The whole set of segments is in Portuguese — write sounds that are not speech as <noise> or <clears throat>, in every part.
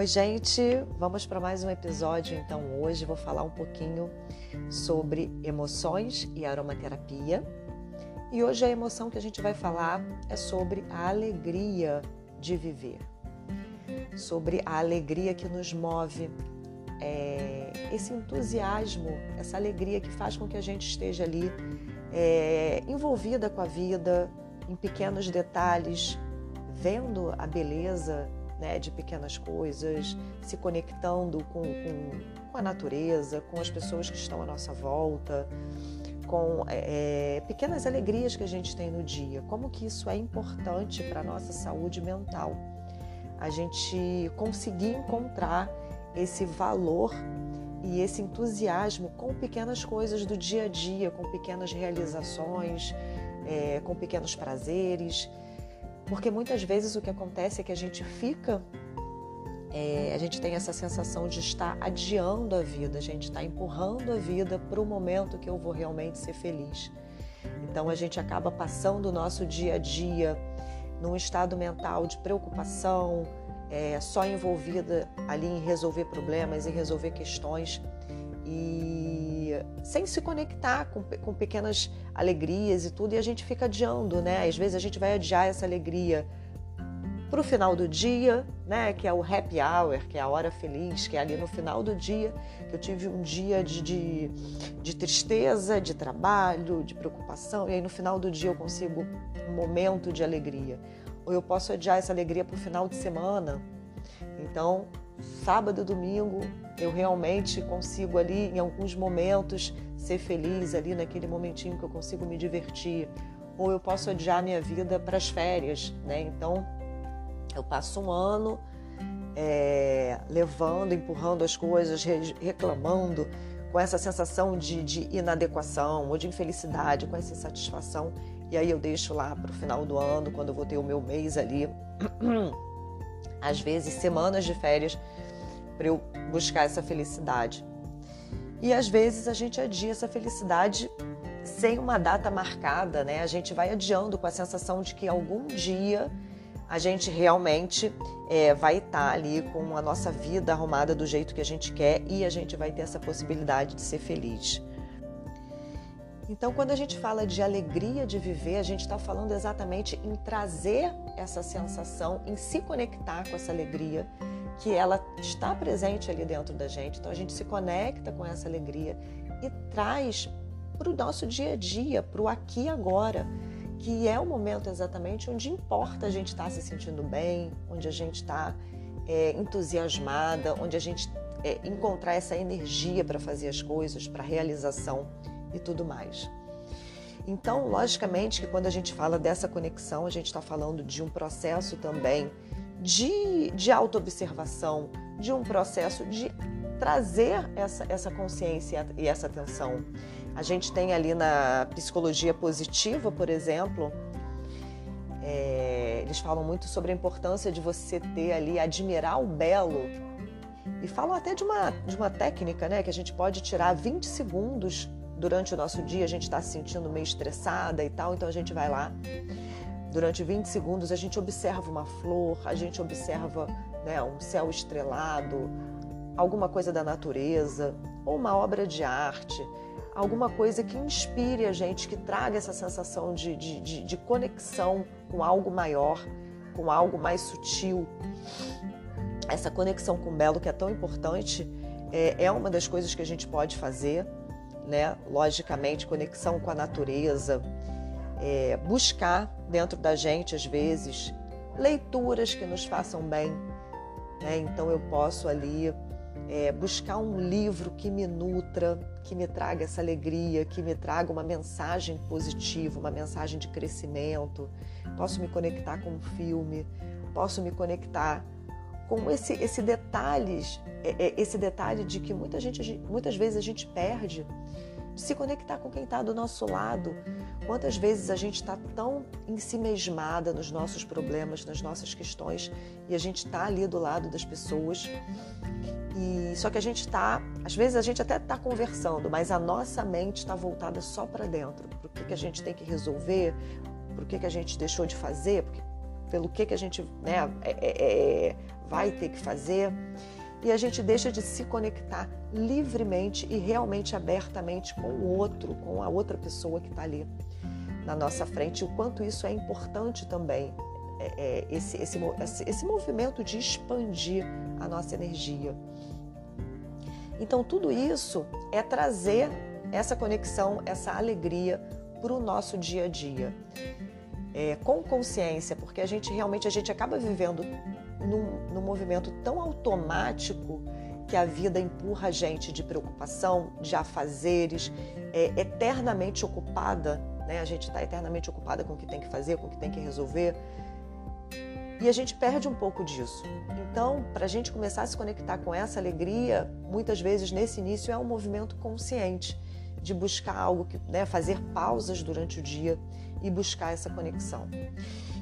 Oi, gente, vamos para mais um episódio. Então, hoje vou falar um pouquinho sobre emoções e aromaterapia. E hoje a emoção que a gente vai falar é sobre a alegria de viver, sobre a alegria que nos move, é, esse entusiasmo, essa alegria que faz com que a gente esteja ali é, envolvida com a vida, em pequenos detalhes, vendo a beleza né, de pequenas coisas, se conectando com, com, com, a natureza, com as pessoas que estão à nossa volta, com é, é, pequenas alegrias que a gente tem no dia. Como que isso é importante para a nossa saúde mental. A gente conseguir encontrar esse valor e esse entusiasmo com pequenas coisas do dia a dia, com pequenas realizações, é, com pequenos prazeres, porque muitas vezes o que acontece é que a gente fica, é, a gente tem essa sensação de estar adiando a vida, a gente está empurrando a vida para o momento que eu vou realmente ser feliz. Então a gente acaba passando o nosso dia a dia num estado mental de preocupação, é, só envolvida ali em resolver problemas e resolver questões e sem se conectar com, com pequenas alegrias e tudo, e a gente fica adiando, né? Às vezes a gente vai adiar essa alegria para o final do dia, né? Que é o happy hour, que é a hora feliz, que é ali no final do dia, que eu tive um dia de, de, de tristeza, de trabalho, de preocupação, e aí no final do dia eu consigo um momento de alegria. Ou eu posso adiar essa alegria para o final de semana. Então, sábado e domingo eu realmente consigo ali em alguns momentos ser feliz ali naquele momentinho que eu consigo me divertir. Ou eu posso adiar minha vida para as férias, né? Então eu passo um ano é, levando, empurrando as coisas, reclamando com essa sensação de, de inadequação ou de infelicidade, com essa insatisfação. E aí eu deixo lá para o final do ano, quando eu vou ter o meu mês ali, <clears throat> às vezes semanas de férias para eu buscar essa felicidade. E às vezes a gente adia essa felicidade sem uma data marcada, né? A gente vai adiando com a sensação de que algum dia a gente realmente é, vai estar ali com a nossa vida arrumada do jeito que a gente quer e a gente vai ter essa possibilidade de ser feliz. Então, quando a gente fala de alegria de viver, a gente está falando exatamente em trazer essa sensação, em se conectar com essa alegria que ela está presente ali dentro da gente. Então a gente se conecta com essa alegria e traz para o nosso dia a dia, para o aqui e agora, que é o momento exatamente onde importa a gente estar tá se sentindo bem, onde a gente está é, entusiasmada, onde a gente é, encontrar essa energia para fazer as coisas, para realização e tudo mais. Então, logicamente que quando a gente fala dessa conexão, a gente está falando de um processo também de, de autoobservação, de um processo de trazer essa, essa consciência e essa atenção. A gente tem ali na psicologia positiva, por exemplo, é, eles falam muito sobre a importância de você ter ali, admirar o belo. E falam até de uma, de uma técnica, né? Que a gente pode tirar 20 segundos durante o nosso dia, a gente está se sentindo meio estressada e tal, então a gente vai lá Durante 20 segundos a gente observa uma flor, a gente observa né, um céu estrelado, alguma coisa da natureza, ou uma obra de arte, alguma coisa que inspire a gente, que traga essa sensação de, de, de, de conexão com algo maior, com algo mais sutil. Essa conexão com o belo que é tão importante é, é uma das coisas que a gente pode fazer, né? Logicamente, conexão com a natureza, é, buscar dentro da gente, às vezes, leituras que nos façam bem. Né? Então eu posso ali é, buscar um livro que me nutra, que me traga essa alegria, que me traga uma mensagem positiva, uma mensagem de crescimento. Posso me conectar com um filme, posso me conectar com esse, esse detalhes, é, é, esse detalhe de que muita gente, muitas vezes a gente perde de se conectar com quem está do nosso lado. Quantas vezes a gente está tão em si mesmada nos nossos problemas, nas nossas questões, e a gente está ali do lado das pessoas. E só que a gente está, às vezes a gente até está conversando, mas a nossa mente está voltada só para dentro. Para o que, que a gente tem que resolver, para o que, que a gente deixou de fazer, pelo que, que a gente né, é, é, é, vai ter que fazer. E a gente deixa de se conectar livremente e realmente abertamente com o outro, com a outra pessoa que está ali na nossa frente. O quanto isso é importante também, é, é, esse, esse, esse movimento de expandir a nossa energia. Então, tudo isso é trazer essa conexão, essa alegria para o nosso dia a dia. É, com consciência, porque a gente realmente a gente acaba vivendo num, num movimento tão automático que a vida empurra a gente de preocupação, de afazeres, é, eternamente ocupada, né? A gente está eternamente ocupada com o que tem que fazer, com o que tem que resolver. E a gente perde um pouco disso. Então, para a gente começar a se conectar com essa alegria, muitas vezes nesse início é um movimento consciente de buscar algo que, né, fazer pausas durante o dia e buscar essa conexão.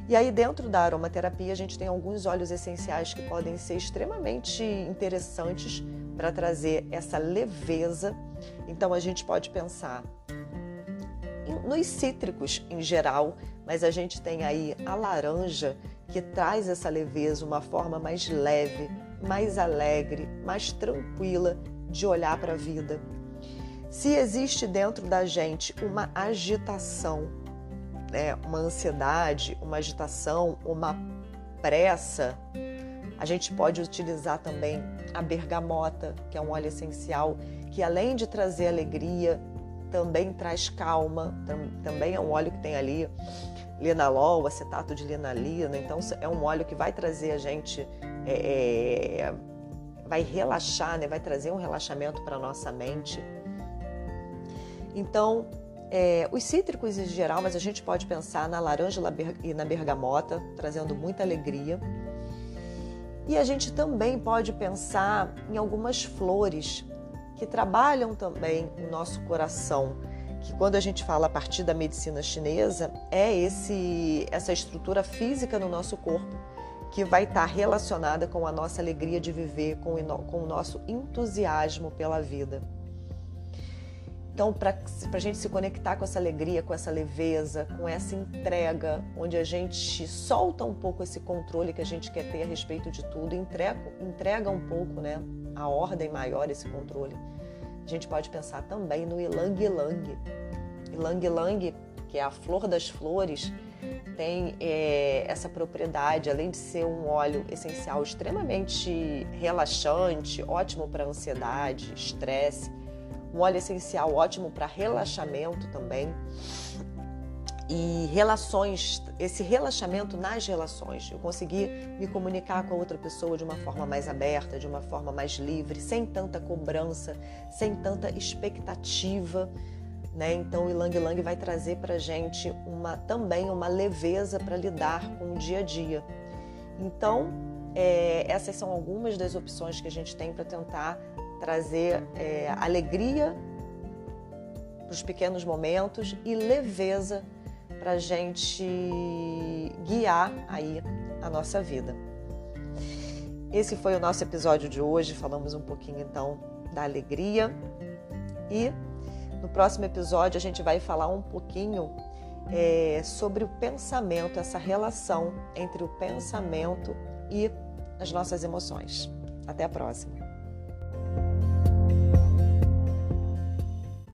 E aí, dentro da aromaterapia, a gente tem alguns óleos essenciais que podem ser extremamente interessantes para trazer essa leveza. Então, a gente pode pensar nos cítricos em geral, mas a gente tem aí a laranja que traz essa leveza, uma forma mais leve, mais alegre, mais tranquila de olhar para a vida. Se existe dentro da gente uma agitação, né, uma ansiedade, uma agitação, uma pressa, a gente pode utilizar também a bergamota, que é um óleo essencial, que além de trazer alegria, também traz calma, também é um óleo que tem ali linalol, acetato de linalina, então é um óleo que vai trazer a gente, é, é, vai relaxar, né? vai trazer um relaxamento para nossa mente. Então, é, os cítricos em geral, mas a gente pode pensar na laranja e na bergamota, trazendo muita alegria. E a gente também pode pensar em algumas flores que trabalham também o nosso coração, que quando a gente fala a partir da medicina chinesa, é esse essa estrutura física no nosso corpo que vai estar relacionada com a nossa alegria de viver, com o, nosso entusiasmo pela vida. Então, para a gente se conectar com essa alegria, com essa leveza, com essa entrega, onde a gente solta um pouco esse controle que a gente quer ter a respeito de tudo, entrega, entrega um pouco né, a ordem maior, esse controle. A gente pode pensar também no ilang ilang. Ilang ilang, que é a flor das flores, tem é, essa propriedade, além de ser um óleo essencial extremamente relaxante, ótimo para ansiedade, estresse, um óleo essencial ótimo para relaxamento também. E relações, esse relaxamento nas relações, eu conseguir me comunicar com a outra pessoa de uma forma mais aberta, de uma forma mais livre, sem tanta cobrança, sem tanta expectativa. Né? Então, o Ilang Ilang vai trazer para gente uma, também uma leveza para lidar com o dia a dia. Então, é, essas são algumas das opções que a gente tem para tentar trazer é, alegria para os pequenos momentos e leveza para a gente guiar aí a nossa vida. Esse foi o nosso episódio de hoje. Falamos um pouquinho então da alegria e no próximo episódio a gente vai falar um pouquinho é, sobre o pensamento, essa relação entre o pensamento e as nossas emoções. Até a próxima!